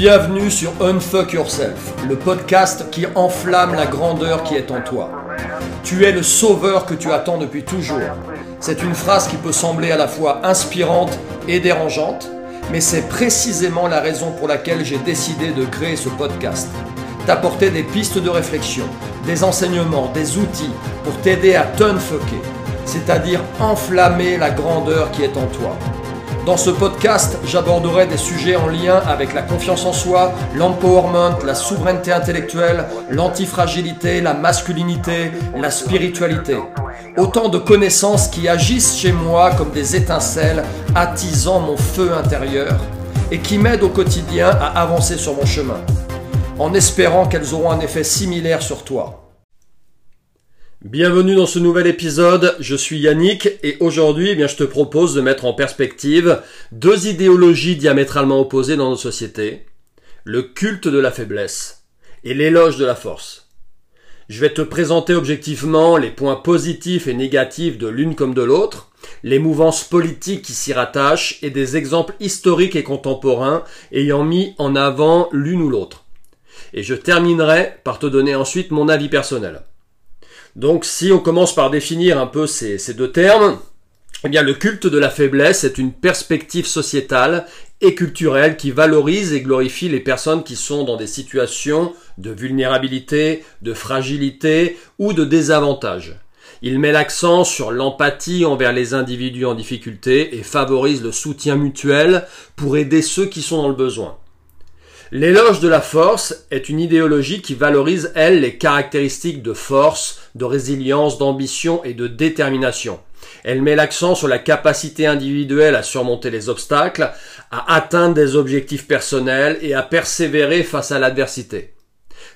Bienvenue sur Unfuck Yourself, le podcast qui enflamme la grandeur qui est en toi. Tu es le sauveur que tu attends depuis toujours. C'est une phrase qui peut sembler à la fois inspirante et dérangeante, mais c'est précisément la raison pour laquelle j'ai décidé de créer ce podcast. T'apporter des pistes de réflexion, des enseignements, des outils pour t'aider à t'unfucker, c'est-à-dire enflammer la grandeur qui est en toi. Dans ce podcast, j'aborderai des sujets en lien avec la confiance en soi, l'empowerment, la souveraineté intellectuelle, l'antifragilité, la masculinité, la spiritualité. Autant de connaissances qui agissent chez moi comme des étincelles, attisant mon feu intérieur et qui m'aident au quotidien à avancer sur mon chemin, en espérant qu'elles auront un effet similaire sur toi. Bienvenue dans ce nouvel épisode, je suis Yannick et aujourd'hui eh bien, je te propose de mettre en perspective deux idéologies diamétralement opposées dans nos sociétés, le culte de la faiblesse et l'éloge de la force. Je vais te présenter objectivement les points positifs et négatifs de l'une comme de l'autre, les mouvances politiques qui s'y rattachent et des exemples historiques et contemporains ayant mis en avant l'une ou l'autre. Et je terminerai par te donner ensuite mon avis personnel. Donc si on commence par définir un peu ces, deux termes, eh le culte de la faiblesse est une perspective sociétale et culturelle qui valorise et glorifie les personnes qui sont dans des situations de vulnérabilité, de fragilité ou de désavantage. Il met l'accent sur l'empathie envers les individus en difficulté et favorise le soutien mutuel pour aider ceux qui sont dans le besoin. L'éloge de la force est une idéologie qui valorise, elle, les caractéristiques de force, de résilience, d'ambition et de détermination. Elle met l'accent sur la capacité individuelle à surmonter les obstacles, à atteindre des objectifs personnels et à persévérer face à l'adversité.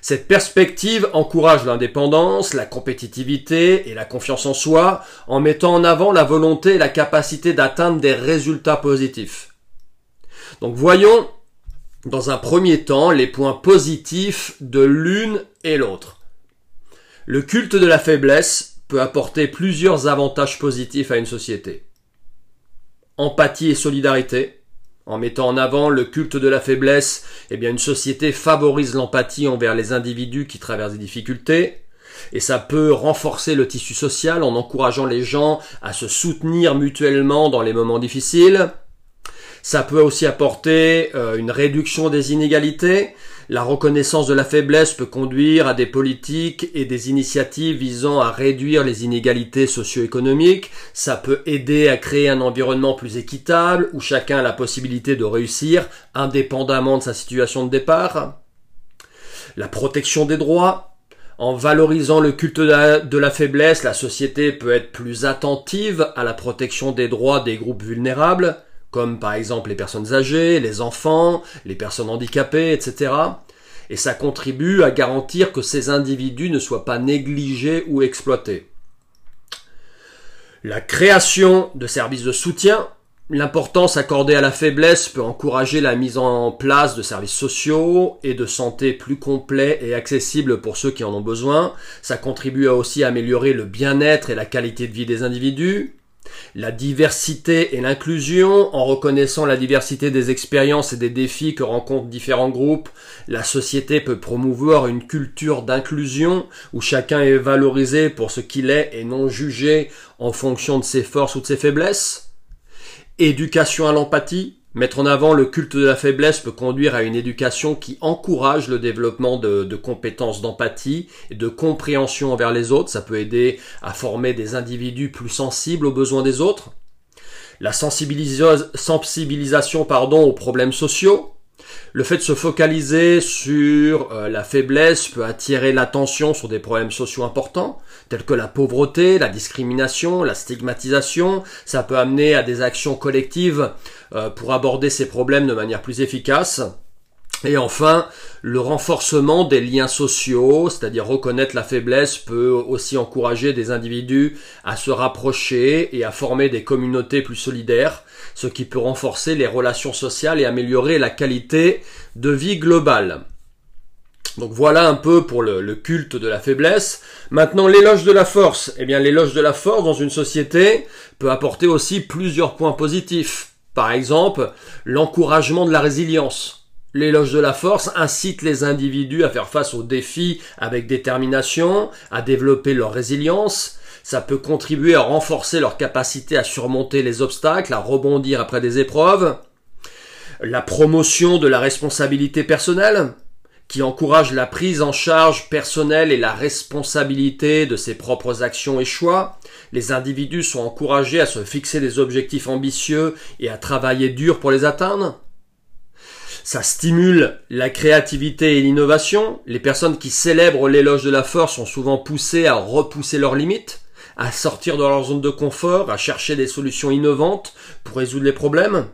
Cette perspective encourage l'indépendance, la compétitivité et la confiance en soi en mettant en avant la volonté et la capacité d'atteindre des résultats positifs. Donc voyons dans un premier temps les points positifs de l'une et l'autre. Le culte de la faiblesse peut apporter plusieurs avantages positifs à une société. Empathie et solidarité. En mettant en avant le culte de la faiblesse, eh bien une société favorise l'empathie envers les individus qui traversent des difficultés, et ça peut renforcer le tissu social en encourageant les gens à se soutenir mutuellement dans les moments difficiles. Ça peut aussi apporter euh, une réduction des inégalités. La reconnaissance de la faiblesse peut conduire à des politiques et des initiatives visant à réduire les inégalités socio-économiques. Ça peut aider à créer un environnement plus équitable où chacun a la possibilité de réussir indépendamment de sa situation de départ. La protection des droits, en valorisant le culte de la, faiblesse, la société peut être plus attentive à la protection des droits des groupes vulnérables comme par exemple les personnes âgées, les enfants, les personnes handicapées, etc. Et ça contribue à garantir que ces individus ne soient pas négligés ou exploités. La création de services de soutien, l'importance accordée à la faiblesse peut encourager la mise en place de services sociaux et de santé plus complets et accessibles pour ceux qui en ont besoin. Ça contribue aussi à améliorer le bien-être et la qualité de vie des individus. La diversité et l'inclusion, en reconnaissant la diversité des expériences et des défis que rencontrent différents groupes, la société peut promouvoir une culture d'inclusion où chacun est valorisé pour ce qu'il est et non jugé en fonction de ses forces ou de ses faiblesses. Éducation à l'empathie, Mettre en avant le culte de la faiblesse peut conduire à une éducation qui encourage le développement de, compétences d'empathie et de compréhension envers les autres. Ça peut aider à former des individus plus sensibles aux besoins des autres. La sensibilisation aux problèmes sociaux. Le fait de se focaliser sur euh, la faiblesse peut attirer l'attention sur des problèmes sociaux importants, tels que la pauvreté, la discrimination, la stigmatisation. Ça peut amener à des actions collectives euh, pour aborder ces problèmes de manière plus efficace. Et enfin, le renforcement des liens sociaux, c'est-à-dire reconnaître la faiblesse, peut aussi encourager des individus à se rapprocher et à former des communautés plus solidaires, ce qui peut renforcer les relations sociales et améliorer la qualité de vie globale. Donc voilà un peu pour le, culte de la faiblesse. Maintenant, l'éloge de la force. Eh bien, l'éloge de la force dans une société peut apporter aussi plusieurs points positifs. Par exemple, l'encouragement de la résilience L'éloge de la force incite les individus à faire face aux défis avec détermination, à développer leur résilience. Ça peut contribuer à renforcer leur capacité à surmonter les obstacles, à rebondir après des épreuves. La promotion de la responsabilité personnelle, qui encourage la prise en charge personnelle et la responsabilité de ses propres actions et choix. Les individus sont encouragés à se fixer des objectifs ambitieux et à travailler dur pour les atteindre. Ça stimule la créativité et l'innovation. Les personnes qui célèbrent l'éloge de la force sont souvent poussées à repousser leurs limites, à sortir de leur zone de confort, à chercher des solutions innovantes pour résoudre les problèmes.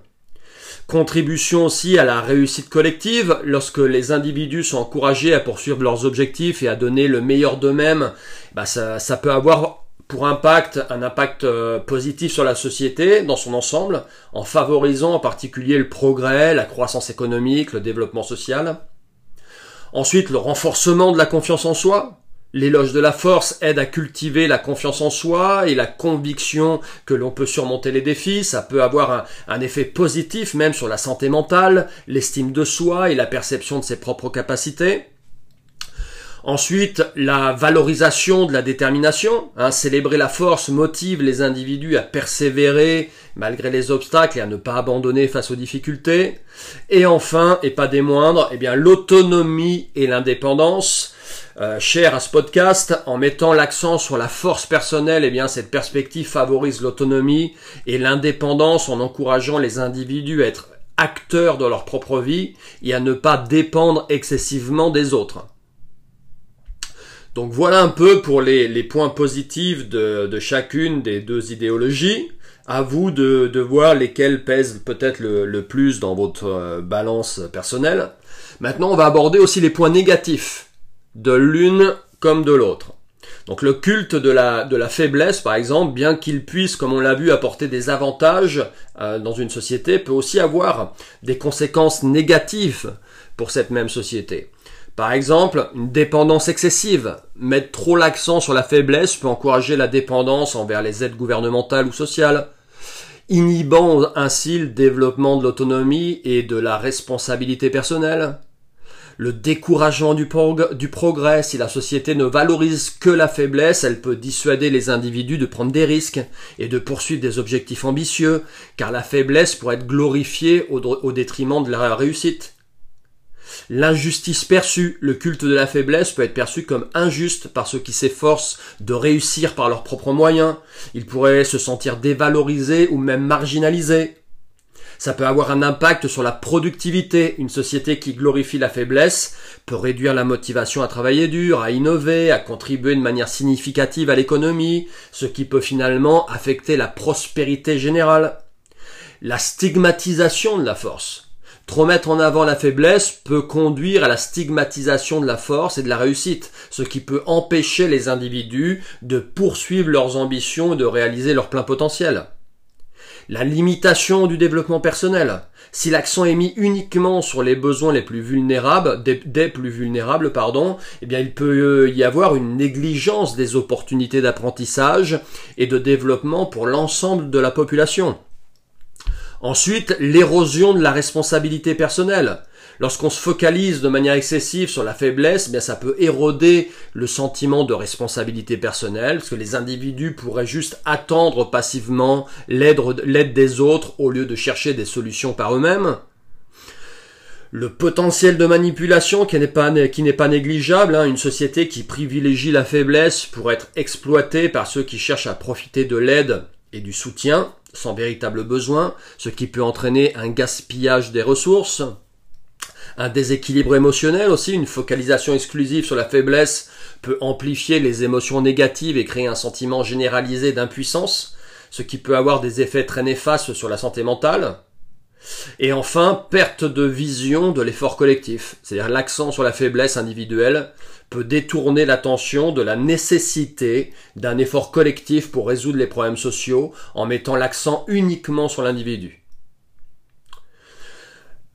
Contribution aussi à la réussite collective, lorsque les individus sont encouragés à poursuivre leurs objectifs et à donner le meilleur d'eux-mêmes, bah ça, ça peut avoir pour impact un impact euh, positif sur la société dans son ensemble, en favorisant en particulier le progrès, la croissance économique, le développement social. Ensuite, le renforcement de la confiance en soi. L'éloge de la force aide à cultiver la confiance en soi et la conviction que l'on peut surmonter les défis. Ça peut avoir un, un effet positif même sur la santé mentale, l'estime de soi et la perception de ses propres capacités. Ensuite, la valorisation de la détermination. Hein, célébrer la force motive les individus à persévérer malgré les obstacles et à ne pas abandonner face aux difficultés. Et enfin, et pas des moindres, eh bien l'autonomie et l'indépendance. Euh, cher à ce podcast, en mettant l'accent sur la force personnelle, eh bien cette perspective favorise l'autonomie et l'indépendance en encourageant les individus à être acteurs de leur propre vie et à ne pas dépendre excessivement des autres. Donc voilà un peu pour les, points positifs de, chacune des deux idéologies. À vous de, voir lesquels pèsent peut-être le, plus dans votre euh, balance personnelle. Maintenant, on va aborder aussi les points négatifs de l'une comme de l'autre. Donc le culte de la, faiblesse, par exemple, bien qu'il puisse, comme on l'a vu, apporter des avantages euh, dans une société, peut aussi avoir des conséquences négatives pour cette même société. Par exemple, une dépendance excessive. Mettre trop l'accent sur la faiblesse peut encourager la dépendance envers les aides gouvernementales ou sociales, inhibant ainsi le développement de l'autonomie et de la responsabilité personnelle. Le découragement du, progrès, si la société ne valorise que la faiblesse, elle peut dissuader les individus de prendre des risques et de poursuivre des objectifs ambitieux, car la faiblesse pourrait être glorifiée au détriment de la réussite. L'injustice perçue, le culte de la faiblesse peut être perçu comme injuste par ceux qui s'efforcent de réussir par leurs propres moyens. Ils pourraient se sentir dévalorisés ou même marginalisés. Ça peut avoir un impact sur la productivité. Une société qui glorifie la faiblesse peut réduire la motivation à travailler dur, à innover, à contribuer de manière significative à l'économie, ce qui peut finalement affecter la prospérité générale. La stigmatisation de la force. Trop mettre en avant la faiblesse peut conduire à la stigmatisation de la force et de la réussite, ce qui peut empêcher les individus de poursuivre leurs ambitions et de réaliser leur plein potentiel. La limitation du développement personnel. Si l'accent est mis uniquement sur les besoins les plus vulnérables, des, plus vulnérables, pardon, eh bien il peut y avoir une négligence des opportunités d'apprentissage et de développement pour l'ensemble de la population. Ensuite, l'érosion de la responsabilité personnelle. Lorsqu'on se focalise de manière excessive sur la faiblesse, eh bien ça peut éroder le sentiment de responsabilité personnelle, parce que les individus pourraient juste attendre passivement l'aide des autres au lieu de chercher des solutions par eux-mêmes. Le potentiel de manipulation qui n'est pas, négligeable, hein. une société qui privilégie la faiblesse pour être exploitée par ceux qui cherchent à profiter de l'aide et du soutien sans véritable besoin, ce qui peut entraîner un gaspillage des ressources, un déséquilibre émotionnel aussi, une focalisation exclusive sur la faiblesse peut amplifier les émotions négatives et créer un sentiment généralisé d'impuissance, ce qui peut avoir des effets très néfastes sur la santé mentale. Et enfin, perte de vision de l'effort collectif, c'est-à-dire l'accent sur la faiblesse individuelle peut détourner l'attention de la nécessité d'un effort collectif pour résoudre les problèmes sociaux en mettant l'accent uniquement sur l'individu.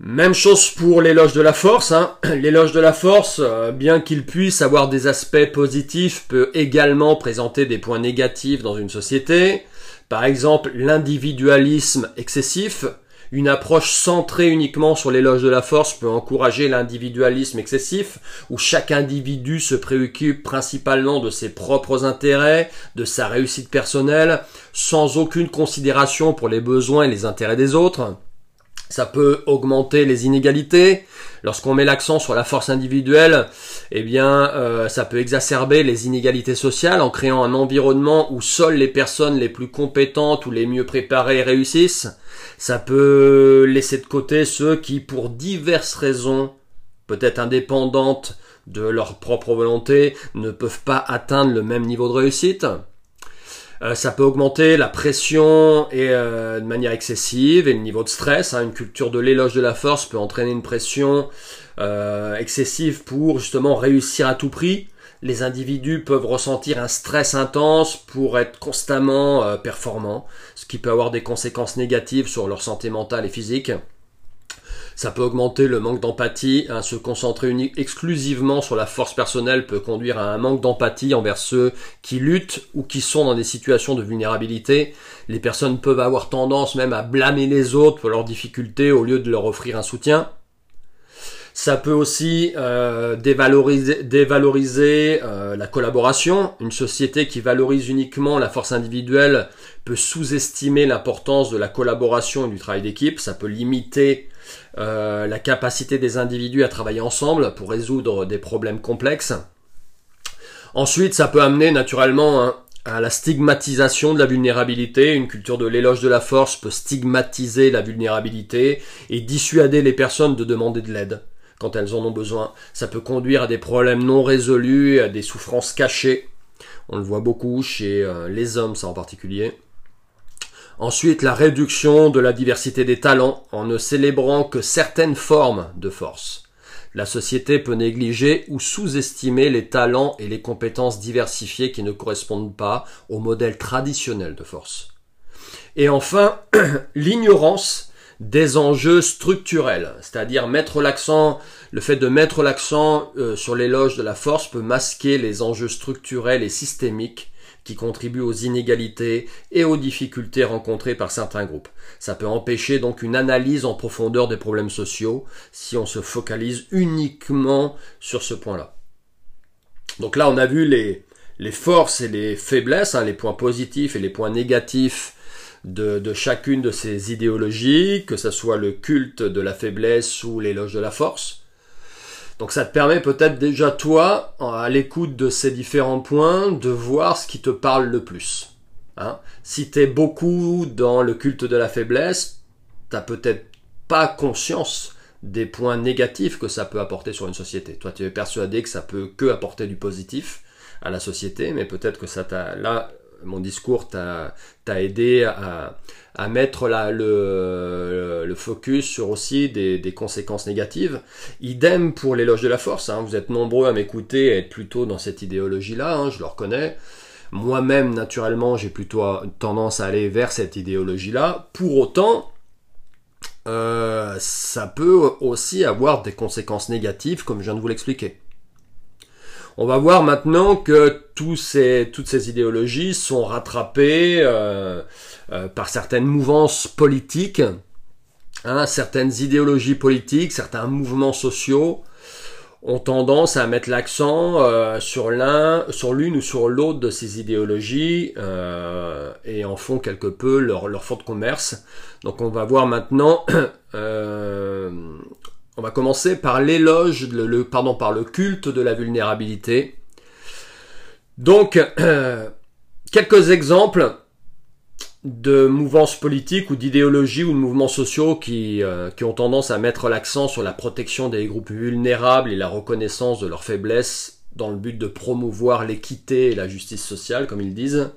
Même chose pour l'éloge de la force. Hein. L'éloge de la force, euh, bien qu'il puisse avoir des aspects positifs, peut également présenter des points négatifs dans une société. Par exemple, l'individualisme excessif, Une approche centrée uniquement sur l'éloge de la force peut encourager l'individualisme excessif, où chaque individu se préoccupe principalement de ses propres intérêts, de sa réussite personnelle, sans aucune considération pour les besoins et les intérêts des autres. Ça peut augmenter les inégalités. Lorsqu'on met l'accent sur la force individuelle, eh bien, euh, ça peut exacerber les inégalités sociales en créant un environnement où seules les personnes les plus compétentes ou les mieux préparées réussissent. Ça peut laisser de côté ceux qui, pour diverses raisons, peut-être indépendantes de leur propre volonté, ne peuvent pas atteindre le même niveau de réussite. Euh, ça peut augmenter la pression et euh, de manière excessive et le niveau de stress. Hein. Une culture de l'éloge de la force peut entraîner une pression euh, excessive pour justement réussir à tout prix. Les individus peuvent ressentir un stress intense pour être constamment performants, ce qui peut avoir des conséquences négatives sur leur santé mentale et physique. Ça peut augmenter le manque d'empathie. Hein, se concentrer exclusivement sur la force personnelle peut conduire à un manque d'empathie envers ceux qui luttent ou qui sont dans des situations de vulnérabilité. Les personnes peuvent avoir tendance même à blâmer les autres pour leurs difficultés au lieu de leur offrir un soutien. Ça peut aussi euh, dévaloriser, euh, la collaboration. Une société qui valorise uniquement la force individuelle peut sous-estimer l'importance de la collaboration et du travail d'équipe. Ça peut limiter euh, la capacité des individus à travailler ensemble pour résoudre des problèmes complexes. Ensuite, ça peut amener naturellement hein, à la stigmatisation de la vulnérabilité. Une culture de l'éloge de la force peut stigmatiser la vulnérabilité et dissuader les personnes de demander de l'aide quand elles en ont besoin. Ça peut conduire à des problèmes non résolus, à des souffrances cachées. On le voit beaucoup chez euh, les hommes, ça en particulier. Ensuite, la réduction de la diversité des talents en ne célébrant que certaines formes de force. La société peut négliger ou sous-estimer les talents et les compétences diversifiées qui ne correspondent pas au modèle traditionnel de force. Et enfin, l'ignorance des enjeux structurels, c'est-à-dire mettre l'accent, le fait de mettre l'accent euh, sur l'éloge de la force peut masquer les enjeux structurels et systémiques qui contribuent aux inégalités et aux difficultés rencontrées par certains groupes. Ça peut empêcher donc une analyse en profondeur des problèmes sociaux si on se focalise uniquement sur ce point-là. Donc là, on a vu les, forces et les faiblesses, hein, les points positifs et les points négatifs de, chacune de ces idéologies, que ce soit le culte de la faiblesse ou l'éloge de la force. Donc ça te permet peut-être déjà toi, à l'écoute de ces différents points, de voir ce qui te parle le plus. Hein si tu beaucoup dans le culte de la faiblesse, t'as peut-être pas conscience des points négatifs que ça peut apporter sur une société. Toi, tu es persuadé que ça peut que apporter du positif à la société, mais peut-être que ça t'a là mon discours t'a aidé à, mettre le, focus sur aussi des, conséquences négatives. Idem pour l'éloge de la force. Hein. Vous êtes nombreux à m'écouter et être plutôt dans cette idéologie-là, hein, je le reconnais. Moi-même, naturellement, j'ai plutôt tendance à aller vers cette idéologie-là. Pour autant, euh, ça peut aussi avoir des conséquences négatives, comme je viens de vous l'expliquer. On va voir maintenant que toutes ces idéologies sont rattrapées euh, euh, par certaines mouvances politiques, hein, certaines idéologies politiques, certains mouvements sociaux ont tendance à mettre l'accent euh, sur l'un, sur l'une ou sur l'autre de ces idéologies et en font quelque peu leur, leur fond de commerce. Donc on va voir maintenant on va commencer par l'éloge, pardon, par le culte de la vulnérabilité. Donc, quelques exemples de mouvances politiques ou d'idéologies ou de mouvements sociaux qui, euh, qui ont tendance à mettre l'accent sur la protection des groupes vulnérables et la reconnaissance de leurs faiblesses dans le but de promouvoir l'équité et la justice sociale, comme ils disent.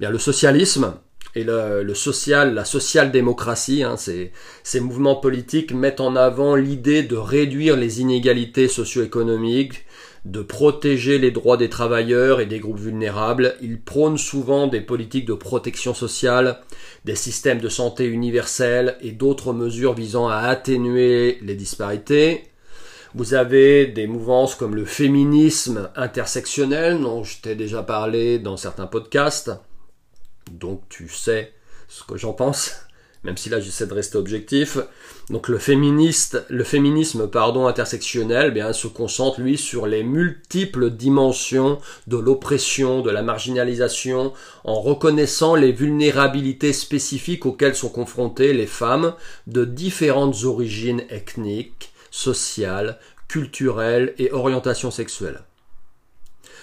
Bien, le socialisme, et le, social, la social-démocratie, hein, ces, ces mouvements politiques mettent en avant l'idée de réduire les inégalités socio-économiques, de protéger les droits des travailleurs et des groupes vulnérables. Ils prônent souvent des politiques de protection sociale, des systèmes de santé universels et d'autres mesures visant à atténuer les disparités. Vous avez des mouvances comme le féminisme intersectionnel, dont je t'ai déjà parlé dans certains podcasts donc tu sais ce que j'en pense. même si là j'essaie de rester objectif. Donc le féministe, le féminisme pardon intersectionnel, eh bien se concentre lui sur les multiples dimensions de l'oppression, de la marginalisation, en reconnaissant les vulnérabilités spécifiques auxquelles sont confrontées les femmes de différentes origines ethniques, sociales, culturelles et orientations sexuelles.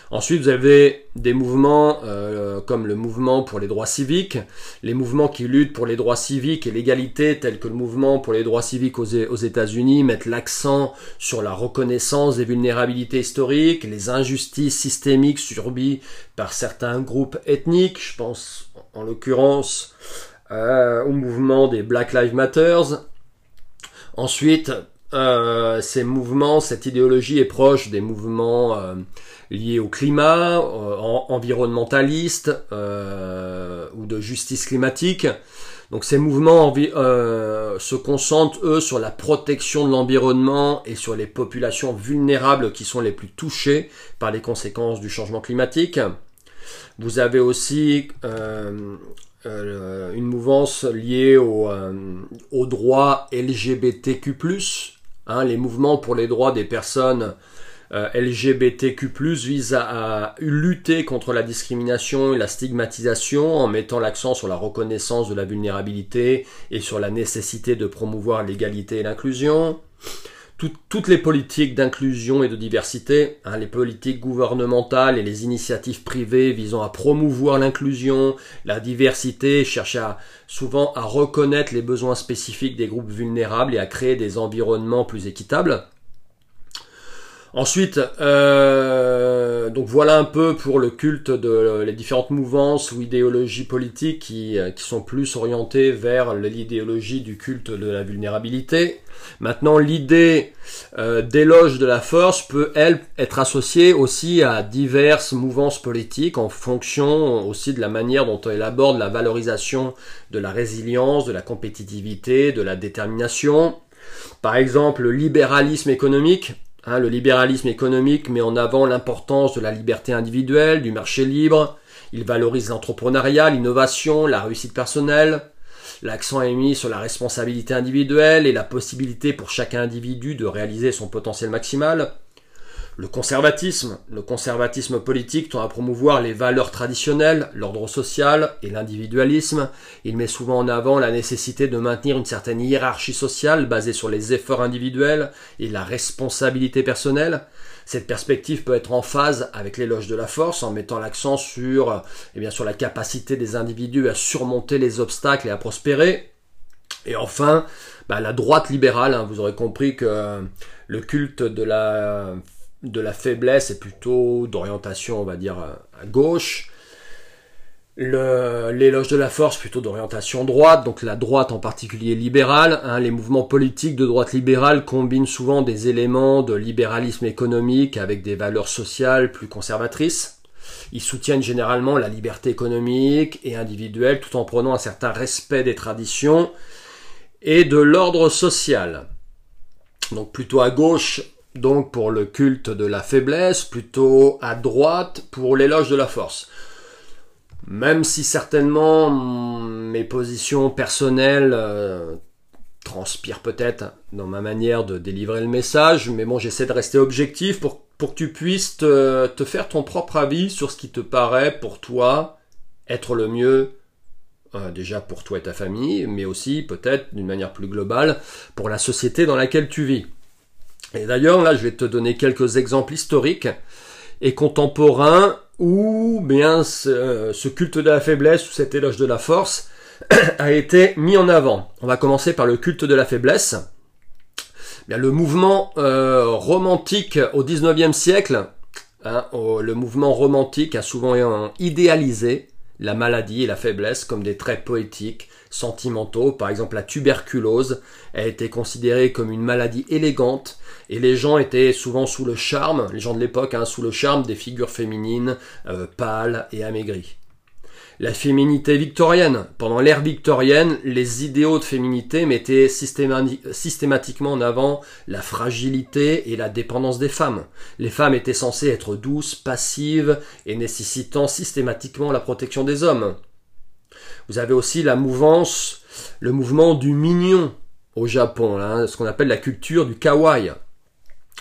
Ensuite, vous avez des mouvements euh, comme le mouvement pour les droits civiques, les mouvements qui luttent pour les droits civiques et l'égalité, tels que le mouvement pour les droits civiques aux, États-Unis, mettent l'accent sur la reconnaissance des vulnérabilités historiques, les injustices systémiques subies par certains groupes ethniques. Je pense en l'occurrence euh, au mouvement des Black Lives Matter. Ensuite, euh, ces mouvements, cette idéologie est proche des mouvements euh, liés au climat, euh, environnementalistes ou de justice climatique. Donc ces mouvements se concentrent, eux, sur la protection de l'environnement et sur les populations vulnérables qui sont les plus touchées par les conséquences du changement climatique. Vous avez aussi une mouvance liée au, au droit LGBTQ+, les mouvements pour les droits des personnes euh, LGBTQ+, visent à, lutter contre la discrimination et la stigmatisation en mettant l'accent sur la reconnaissance de la vulnérabilité et sur la nécessité de promouvoir l'égalité et l'inclusion toutes les politiques d'inclusion et de diversité, hein, les politiques gouvernementales et les initiatives privées visant à promouvoir l'inclusion, la diversité, cherchent souvent à reconnaître les besoins spécifiques des groupes vulnérables et à créer des environnements plus équitables. Ensuite, euh, donc voilà un peu pour le culte de les différentes mouvances ou idéologies politiques qui, qui sont plus orientées vers l'idéologie du culte de la vulnérabilité. Maintenant, l'idée euh, d'éloge de la force peut, elle, être associée aussi à diverses mouvances politiques en fonction aussi de la manière dont elle aborde la valorisation de la résilience, de la compétitivité, de la détermination. Par exemple, le libéralisme économique. Hein, le libéralisme économique met en avant l'importance de la liberté individuelle, du marché libre. Il valorise l'entrepreneuriat, l'innovation, la réussite personnelle. L'accent est mis sur la responsabilité individuelle et la possibilité pour chaque individu de réaliser son potentiel maximal. Le conservatisme, le conservatisme politique tend à promouvoir les valeurs traditionnelles, l'ordre social et l'individualisme. Il met souvent en avant la nécessité de maintenir une certaine hiérarchie sociale basée sur les efforts individuels et la responsabilité personnelle. Cette perspective peut être en phase avec l'éloge de la force en mettant l'accent sur, eh bien, sur la capacité des individus à surmonter les obstacles et à prospérer. Et enfin, bah, la droite libérale, hein, vous aurez compris que le culte de la, de la faiblesse est plutôt d'orientation, on va dire, à gauche l'éloge de la force plutôt d'orientation droite, donc la droite en particulier libérale. Hein, les mouvements politiques de droite libérale combinent souvent des éléments de libéralisme économique avec des valeurs sociales plus conservatrices. Ils soutiennent généralement la liberté économique et individuelle tout en prenant un certain respect des traditions et de l'ordre social. Donc plutôt à gauche donc pour le culte de la faiblesse, plutôt à droite pour l'éloge de la force. Même si certainement mes positions personnelles euh, transpirent peut-être dans ma manière de délivrer le message, mais bon, j'essaie de rester objectif pour, que tu puisses te, te, faire ton propre avis sur ce qui te paraît pour toi être le mieux, euh, déjà pour toi et ta famille, mais aussi peut-être d'une manière plus globale pour la société dans laquelle tu vis. Et d'ailleurs, là, je vais te donner quelques exemples historiques et contemporains où bien ce, culte de la faiblesse ou cet éloge de la force a été mis en avant. On va commencer par le culte de la faiblesse. Le mouvement euh, romantique au 19e siècle, hein, le mouvement romantique a souvent idéalisé la maladie et la faiblesse comme des traits poétiques, sentimentaux. Par exemple, la tuberculose a été considérée comme une maladie élégante et les gens étaient souvent sous le charme, les gens de l'époque, hein, sous le charme des figures féminines euh, pâles et amaigries. La féminité victorienne. Pendant l'ère victorienne, les idéaux de féminité mettaient systématiquement en avant la fragilité et la dépendance des femmes. Les femmes étaient censées être douces, passives et nécessitant systématiquement la protection des hommes. Vous avez aussi la mouvance le mouvement du mignon au Japon, hein, ce qu'on appelle la culture du kawaii,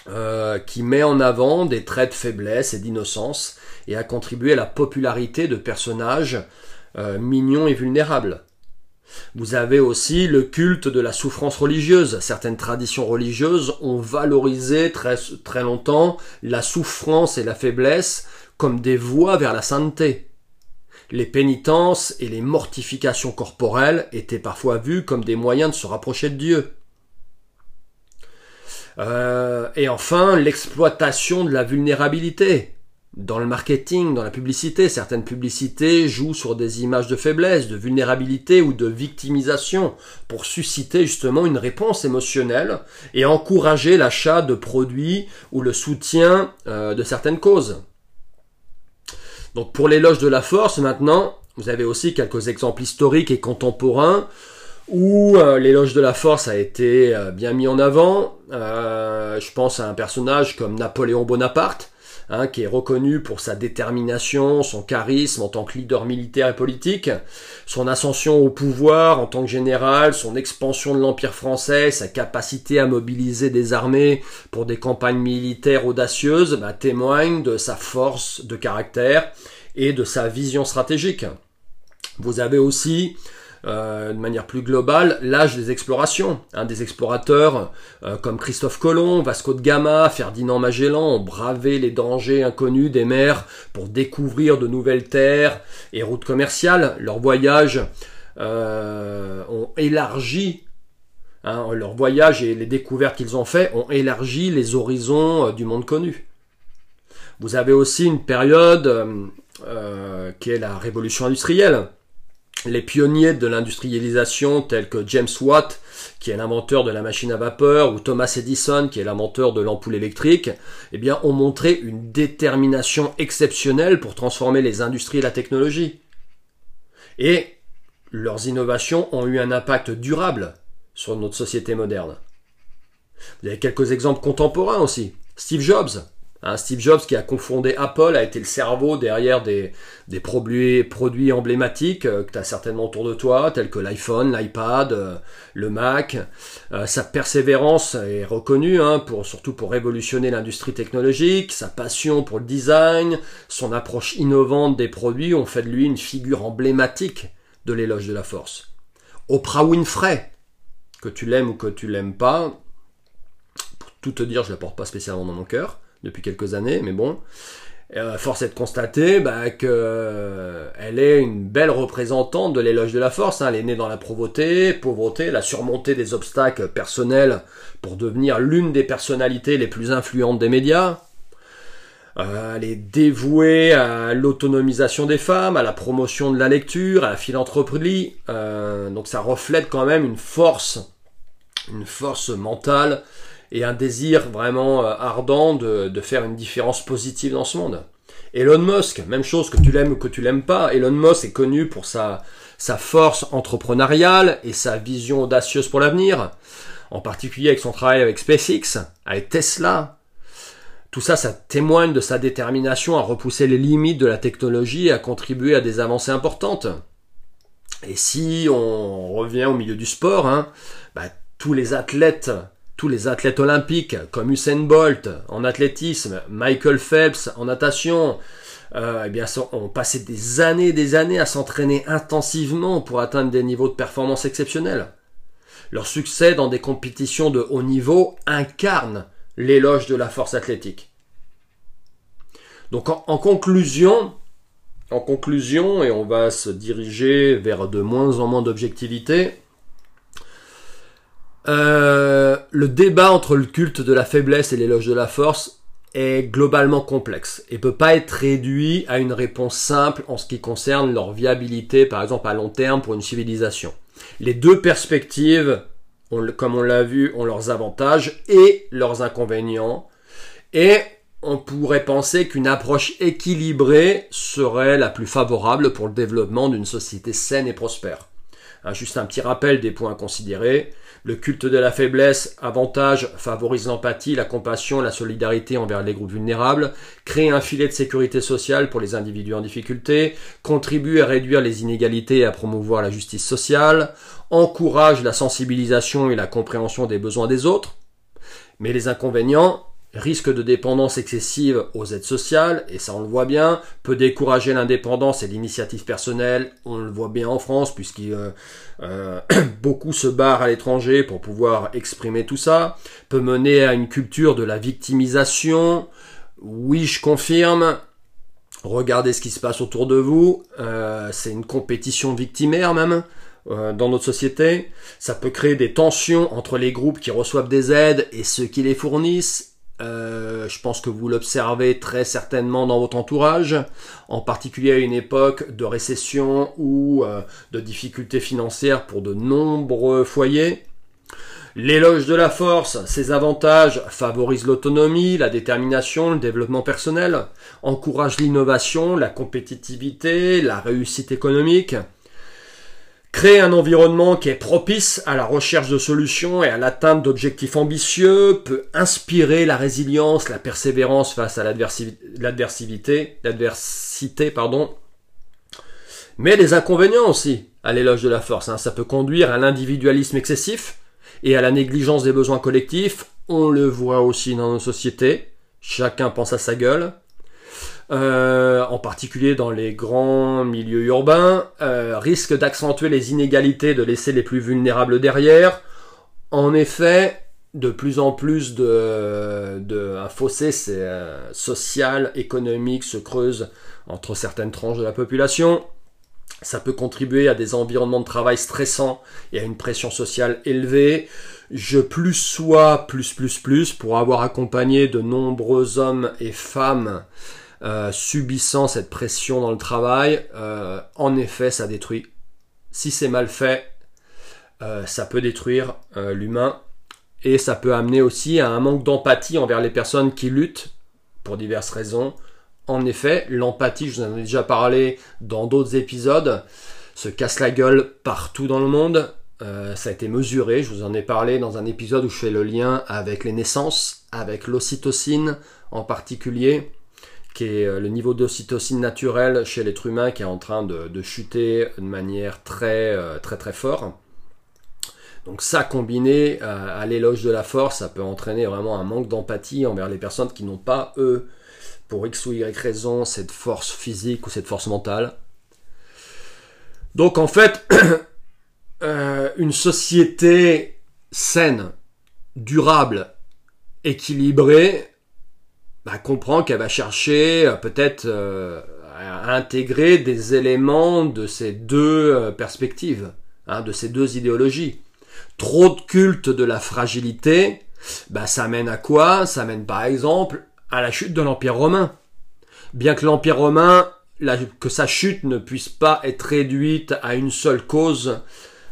euh, qui met en avant des traits de faiblesse et d'innocence et a contribué à la popularité de personnages euh, mignons et vulnérables. Vous avez aussi le culte de la souffrance religieuse. Certaines traditions religieuses ont valorisé très, très longtemps la souffrance et la faiblesse comme des voies vers la sainteté. Les pénitences et les mortifications corporelles étaient parfois vues comme des moyens de se rapprocher de Dieu. Euh, et enfin, l'exploitation de la vulnérabilité. Dans le marketing, dans la publicité, certaines publicités jouent sur des images de faiblesse, de vulnérabilité ou de victimisation pour susciter justement une réponse émotionnelle et encourager l'achat de produits ou le soutien euh, de certaines causes. Donc pour l'éloge de la force maintenant, vous avez aussi quelques exemples historiques et contemporains où euh, l'éloge de la force a été euh, bien mis en avant. je pense à un personnage comme Napoléon Bonaparte, Hein, qui est reconnu pour sa détermination, son charisme en tant que leader militaire et politique, son ascension au pouvoir en tant que général, son expansion de l'Empire français, sa capacité à mobiliser des armées pour des campagnes militaires audacieuses, bah, témoignent de sa force de caractère et de sa vision stratégique. Vous avez aussi euh, de manière plus globale l'âge des explorations. Hein, des explorateurs euh, comme Christophe Colomb, Vasco de Gama, Ferdinand Magellan ont bravé les dangers inconnus des mers pour découvrir de nouvelles terres et routes commerciales. Leurs voyages euh, ont élargi hein, leur voyage et les découvertes qu'ils ont fait ont élargi les horizons du monde connu. Vous avez aussi une période qui est la révolution industrielle les pionniers de l'industrialisation tels que James Watt, qui est l'inventeur de la machine à vapeur, ou Thomas Edison, qui est l'inventeur de l'ampoule électrique, eh bien, ont montré une détermination exceptionnelle pour transformer les industries et la technologie. Et leurs innovations ont eu un impact durable sur notre société moderne. Vous avez quelques exemples contemporains aussi. Steve Jobs, Steve Jobs qui a confondé Apple a été le cerveau derrière des, produits, produits emblématiques euh, que tu as certainement autour de toi, tels que l'iPhone, l'iPad, euh, le Mac. Euh, sa persévérance est reconnue, hein, pour, surtout pour révolutionner l'industrie technologique, sa passion pour le design, son approche innovante des produits ont fait de lui une figure emblématique de l'éloge de la force. Oprah Winfrey, que tu l'aimes ou que tu l'aimes pas, pour tout te dire, je la porte pas spécialement dans mon cœur depuis quelques années, mais bon. Euh, force est de constater bah, qu'elle euh, est une belle représentante de l'éloge de la force. Hein. Elle est née dans la pauvreté, pauvreté, elle a surmonté des obstacles personnels pour devenir l'une des personnalités les plus influentes des médias. Euh, elle est dévouée à l'autonomisation des femmes, à la promotion de la lecture, à la philanthropie. donc ça reflète quand même une force, une force mentale et un désir vraiment euh, ardent de, de, faire une différence positive dans ce monde. Elon Musk, même chose que tu l'aimes ou que tu l'aimes pas, Elon Musk est connu pour sa, sa force entrepreneuriale et sa vision audacieuse pour l'avenir, en particulier avec son travail avec SpaceX, avec Tesla. Tout ça, ça témoigne de sa détermination à repousser les limites de la technologie et à contribuer à des avancées importantes. Et si on revient au milieu du sport, hein, bah, tous les athlètes tous les athlètes olympiques comme Usain Bolt en athlétisme, Michael Phelps en natation, euh, eh bien, ont passé des années et des années à s'entraîner intensivement pour atteindre des niveaux de performance exceptionnels. Leur succès dans des compétitions de haut niveau incarne l'éloge de la force athlétique. Donc en conclusion, en conclusion, et on va se diriger vers de moins en moins d'objectivité, euh, le débat entre le culte de la faiblesse et l'éloge de la force est globalement complexe et peut pas être réduit à une réponse simple en ce qui concerne leur viabilité, par exemple à long terme pour une civilisation. Les deux perspectives, comme on l'a vu, ont leurs avantages et leurs inconvénients. Et on pourrait penser qu'une approche équilibrée serait la plus favorable pour le développement d'une société saine et prospère. Hein, juste un petit rappel des points à considérer. Le culte de la faiblesse, avantage, favorise l'empathie, la compassion, la solidarité envers les groupes vulnérables, crée un filet de sécurité sociale pour les individus en difficulté, contribue à réduire les inégalités et à promouvoir la justice sociale, encourage la sensibilisation et la compréhension des besoins des autres. Mais les inconvénients, risque de dépendance excessive aux aides sociales, et ça on le voit bien, peut décourager l'indépendance et l'initiative personnelle, on le voit bien en France, puisqu'il euh, euh, beaucoup se barrent à l'étranger pour pouvoir exprimer tout ça, peut mener à une culture de la victimisation, oui je confirme, regardez ce qui se passe autour de vous, euh, c'est une compétition victimaire même, dans notre société. Ça peut créer des tensions entre les groupes qui reçoivent des aides et ceux qui les fournissent. Euh, je pense que vous l'observez très certainement dans votre entourage, en particulier à une époque de récession ou euh, de difficultés financières pour de nombreux foyers. L'éloge de la force, ses avantages favorisent l'autonomie, la détermination, le développement personnel, encourage l'innovation, la compétitivité, la réussite économique. Créer un environnement qui est propice à la recherche de solutions et à l'atteinte d'objectifs ambitieux peut inspirer la résilience, la persévérance face à l'adversité, l'adversité, pardon. Mais des inconvénients aussi à l'éloge de la force. Hein. Ça peut conduire à l'individualisme excessif et à la négligence des besoins collectifs. On le voit aussi dans nos sociétés. Chacun pense à sa gueule. Euh, en particulier dans les grands milieux urbains, euh, risque d'accentuer les inégalités, de laisser les plus vulnérables derrière. En effet, de plus en plus de, un fossé euh, social, économique se creuse entre certaines tranches de la population. Ça peut contribuer à des environnements de travail stressants et à une pression sociale élevée. Je plus sois plus plus plus pour avoir accompagné de nombreux hommes et femmes euh, subissant cette pression dans le travail, euh, en effet, ça détruit. Si c'est mal fait, euh, ça peut détruire l'humain et ça peut amener aussi à un manque d'empathie envers les personnes qui luttent pour diverses raisons. En effet, l'empathie, je vous en ai déjà parlé dans d'autres épisodes, se casse la gueule partout dans le monde. ça a été mesuré, je vous en ai parlé dans un épisode où je fais le lien avec les naissances, avec l'ocytocine en particulier qui est euh, le niveau d'ocytocine naturelle chez l'être humain qui est en train de, chuter de manière très euh, très très forte. Donc ça combiné euh, à, l'éloge de la force, ça peut entraîner vraiment un manque d'empathie envers les personnes qui n'ont pas, eux, pour X ou Y raison, cette force physique ou cette force mentale. Donc en fait, une société saine, durable, équilibrée, bah, comprend qu'elle va chercher euh, peut-être euh, à intégrer des éléments de ces deux euh, perspectives, hein, de ces deux idéologies. Trop de culte de la fragilité, bah, ça mène à quoi? Ça mène par exemple à la chute de l'Empire romain. Bien que l'Empire romain, que sa chute ne puisse pas être réduite à une seule cause,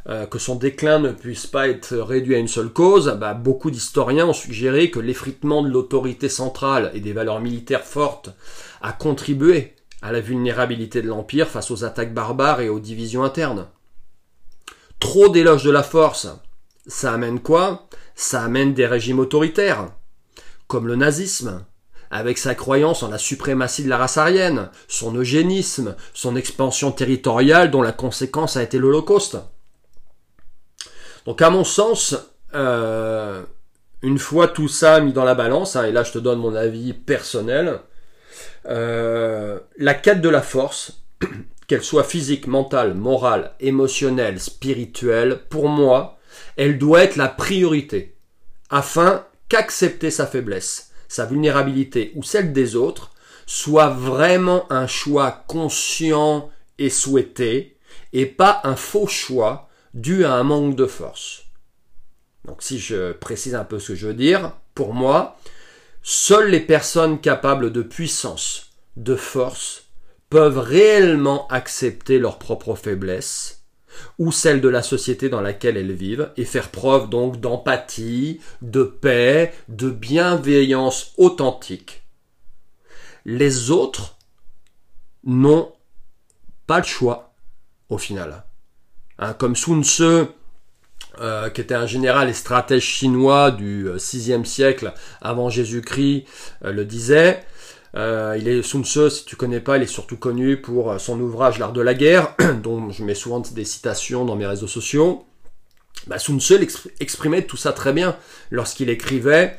euh, que son déclin ne puisse pas être réduit à une seule cause, bah, beaucoup d'historiens ont suggéré que l'effritement de l'autorité centrale et des valeurs militaires fortes a contribué à la vulnérabilité de l'Empire face aux attaques barbares et aux divisions internes. Trop d'éloges de la force, ça amène quoi? Ça amène des régimes autoritaires, comme le nazisme, avec sa croyance en la suprématie de la race aryenne, son eugénisme, son expansion territoriale dont la conséquence a été l'Holocauste. Donc à mon sens, euh, une fois tout ça mis dans la balance, hein, et là je te donne mon avis personnel, euh, la quête de la force, qu'elle soit physique, mentale, morale, émotionnelle, spirituelle, pour moi, elle doit être la priorité, afin qu'accepter sa faiblesse, sa vulnérabilité ou celle des autres soit vraiment un choix conscient et souhaité, et pas un faux choix dû à un manque de force. Donc si je précise un peu ce que je veux dire, pour moi, seules les personnes capables de puissance, de force, peuvent réellement accepter leur propre faiblesse ou celle de la société dans laquelle elles vivent et faire preuve donc d'empathie, de paix, de bienveillance authentique. Les autres n'ont pas le choix au final. Hein, comme Sun Tzu euh, qui était un général et stratège chinois du 6e euh, siècle avant Jésus-Christ, euh, le disait. il est Sun Tzu, si tu connais pas, il est surtout connu pour son ouvrage L'art de la guerre, dont je mets souvent des citations dans mes réseaux sociaux. Bah, Sun Tzu exprimait tout ça très bien lorsqu'il écrivait,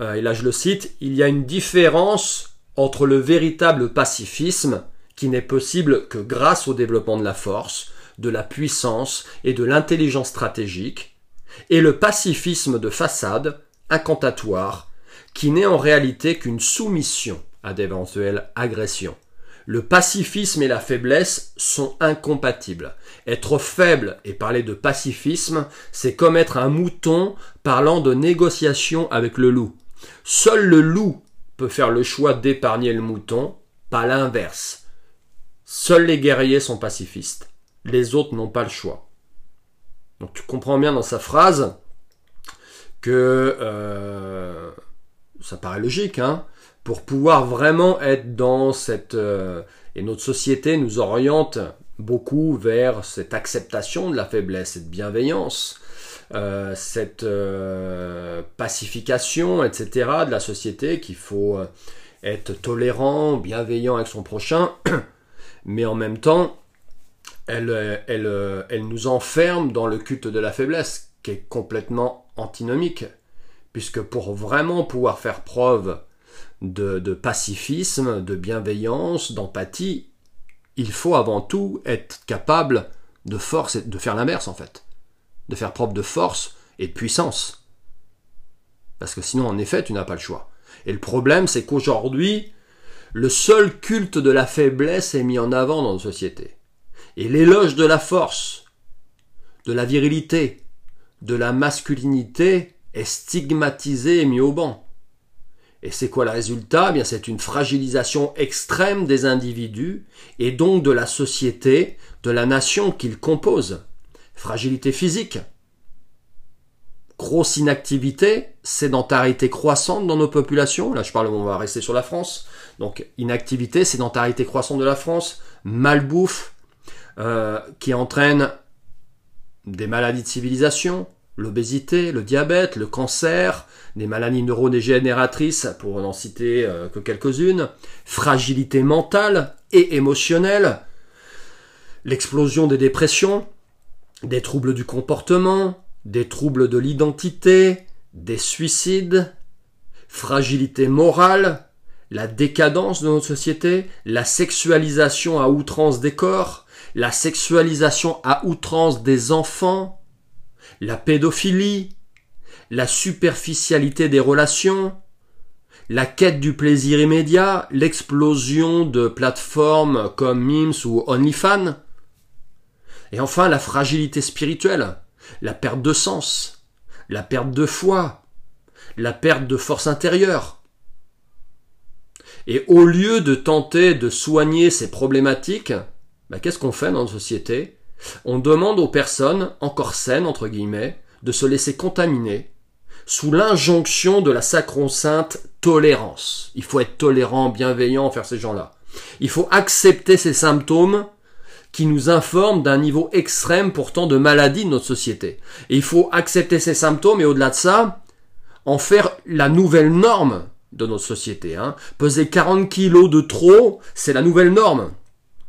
et là je le cite, il y a une différence entre le véritable pacifisme, qui n'est possible que grâce au développement de la force, de la puissance et de l'intelligence stratégique, et le pacifisme de façade, incantatoire, qui n'est en réalité qu'une soumission à d'éventuelles agressions. Le pacifisme et la faiblesse sont incompatibles. Être faible et parler de pacifisme, c'est comme être un mouton parlant de négociation avec le loup. Seul le loup peut faire le choix d'épargner le mouton, pas l'inverse. Seuls les guerriers sont pacifistes les autres n'ont pas le choix. Donc tu comprends bien dans sa phrase que euh, ça paraît logique, hein, pour pouvoir vraiment être dans cette... Euh, et notre société nous oriente beaucoup vers cette acceptation de la faiblesse, cette bienveillance, euh, cette pacification, etc. de la société, qu'il faut être tolérant, bienveillant avec son prochain, mais en même temps, elle, euh, elle, euh, elle nous enferme dans le culte de la faiblesse, qui est complètement antinomique, puisque pour vraiment pouvoir faire preuve de, pacifisme, de bienveillance, d'empathie, il faut avant tout être capable de force et de faire l'inverse en fait, de faire preuve de force et de puissance. Parce que sinon, en effet, tu n'as pas le choix. Et le problème, c'est qu'aujourd'hui, le seul culte de la faiblesse est mis en avant dans nos sociétés. Et l'éloge de la force, de la virilité, de la masculinité est stigmatisé et mis au banc. Et c'est quoi le résultat? Eh Bien, c'est une fragilisation extrême des individus et donc de la société, de la nation qu'ils composent. Fragilité physique, grosse inactivité, sédentarité croissante dans nos populations. Là, je parle, on va rester sur la France. Donc, inactivité, sédentarité croissante de la France, malbouffe, euh, qui entraîne des maladies de civilisation, l'obésité, le diabète, le cancer, des maladies neurodégénératrices, pour n'en citer euh, que quelques-unes, fragilité mentale et émotionnelle, l'explosion des dépressions, des troubles du comportement, des troubles de l'identité, des suicides, fragilité morale, la décadence de notre société, la sexualisation à outrance des corps, la sexualisation à outrance des enfants, la pédophilie, la superficialité des relations, la quête du plaisir immédiat, l'explosion de plateformes comme Mims ou OnlyFans, et enfin la fragilité spirituelle, la perte de sens, la perte de foi, la perte de force intérieure. Et au lieu de tenter de soigner ces problématiques, bah, qu'est-ce qu'on fait dans notre société? On demande aux personnes, encore saines, entre guillemets, de se laisser contaminer sous l'injonction de la sacro-sainte tolérance. Il faut être tolérant, bienveillant envers ces gens-là. Il faut accepter ces symptômes qui nous informent d'un niveau extrême pourtant de maladie de notre société. Et il faut accepter ces symptômes et au-delà de ça, en faire la nouvelle norme de notre société. Hein. Peser 40 kilos de trop, c'est la nouvelle norme.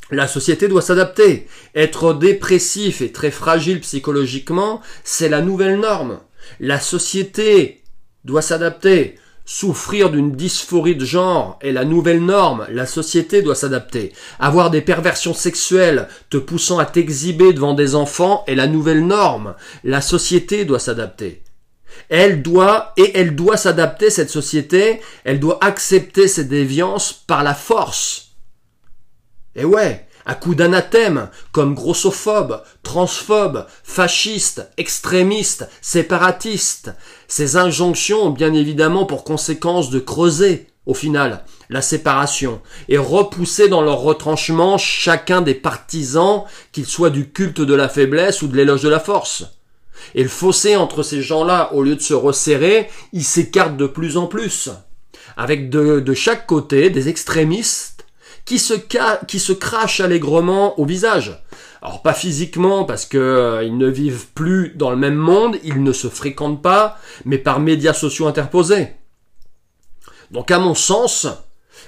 La société doit s'adapter. Être dépressif et très fragile psychologiquement, c'est la nouvelle norme. La société doit s'adapter. Souffrir d'une dysphorie de genre est la nouvelle norme. La société doit s'adapter. Avoir des perversions sexuelles te poussant à t'exhiber devant des enfants est la nouvelle norme. La société doit s'adapter. Elle doit, et elle doit s'adapter, cette société, elle doit accepter ses déviances par la force. Et ouais, à coup d'anathème, comme grossophobe, transphobe, fasciste, extrémiste, séparatiste. Ces injonctions ont bien évidemment pour conséquence de creuser, au final, la séparation, et repousser dans leur retranchement chacun des partisans, qu'ils soient du culte de la faiblesse ou de l'éloge de la force. Et le fossé entre ces gens-là, au lieu de se resserrer, il s'écarte de plus en plus, avec de, de chaque côté des extrémistes qui se, qui crachent allègrement au visage, Alors pas physiquement parce que euh, ils ne vivent plus dans le même monde, ils ne se fréquentent pas, mais par médias sociaux interposés. Donc à mon sens,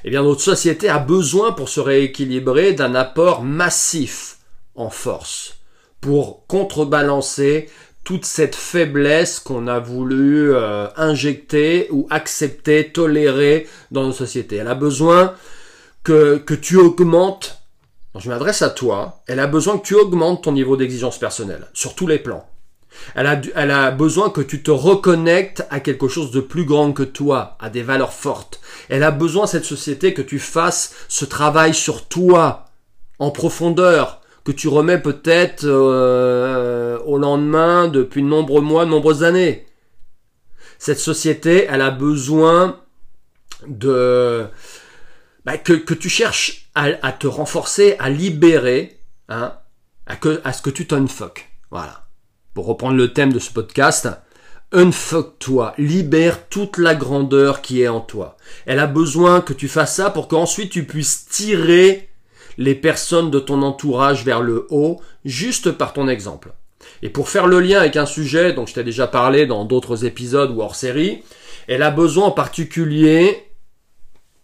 eh bien notre société a besoin pour se rééquilibrer d'un apport massif en force pour contrebalancer toute cette faiblesse qu'on a voulu euh, injecter ou accepter, tolérer dans nos sociétés. Elle a besoin que, tu augmentes je m'adresse à toi, elle a besoin que tu augmentes ton niveau d'exigence personnelle, sur tous les plans. Elle a, elle a besoin que tu te reconnectes à quelque chose de plus grand que toi, à des valeurs fortes. Elle a besoin, cette société, que tu fasses ce travail sur toi, en profondeur, que tu remets peut-être euh, au lendemain depuis de nombreux mois, de nombreuses années. Cette société, elle a besoin de bah, que, que tu cherches à, te renforcer, à libérer, hein, à, que, à ce que tu t'unfuck. Voilà. Pour reprendre le thème de ce podcast, unfuck-toi, libère toute la grandeur qui est en toi. Elle a besoin que tu fasses ça pour qu'ensuite tu puisses tirer les personnes de ton entourage vers le haut juste par ton exemple. Et pour faire le lien avec un sujet dont je t'ai déjà parlé dans d'autres épisodes ou hors série, elle a besoin en particulier,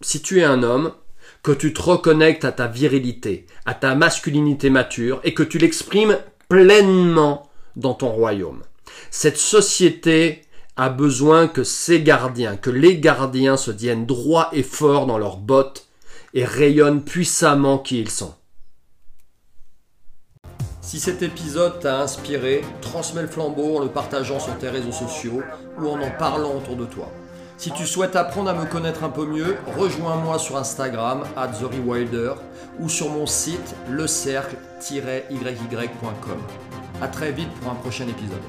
si tu es un homme, que tu te reconnectes à ta virilité, à ta masculinité mature et que tu l'exprimes pleinement dans ton royaume. Cette société a besoin que ses gardiens, que les gardiens se tiennent droits et forts dans leurs bottes et rayonnent puissamment qui ils sont. Si cet épisode t'a inspiré, transmets le flambeau en le partageant sur tes réseaux sociaux ou en en parlant autour de toi. Si tu souhaites apprendre à me connaître un peu mieux, rejoins-moi sur Instagram, at ou sur mon site lecercle-yy.com. A très vite pour un prochain épisode.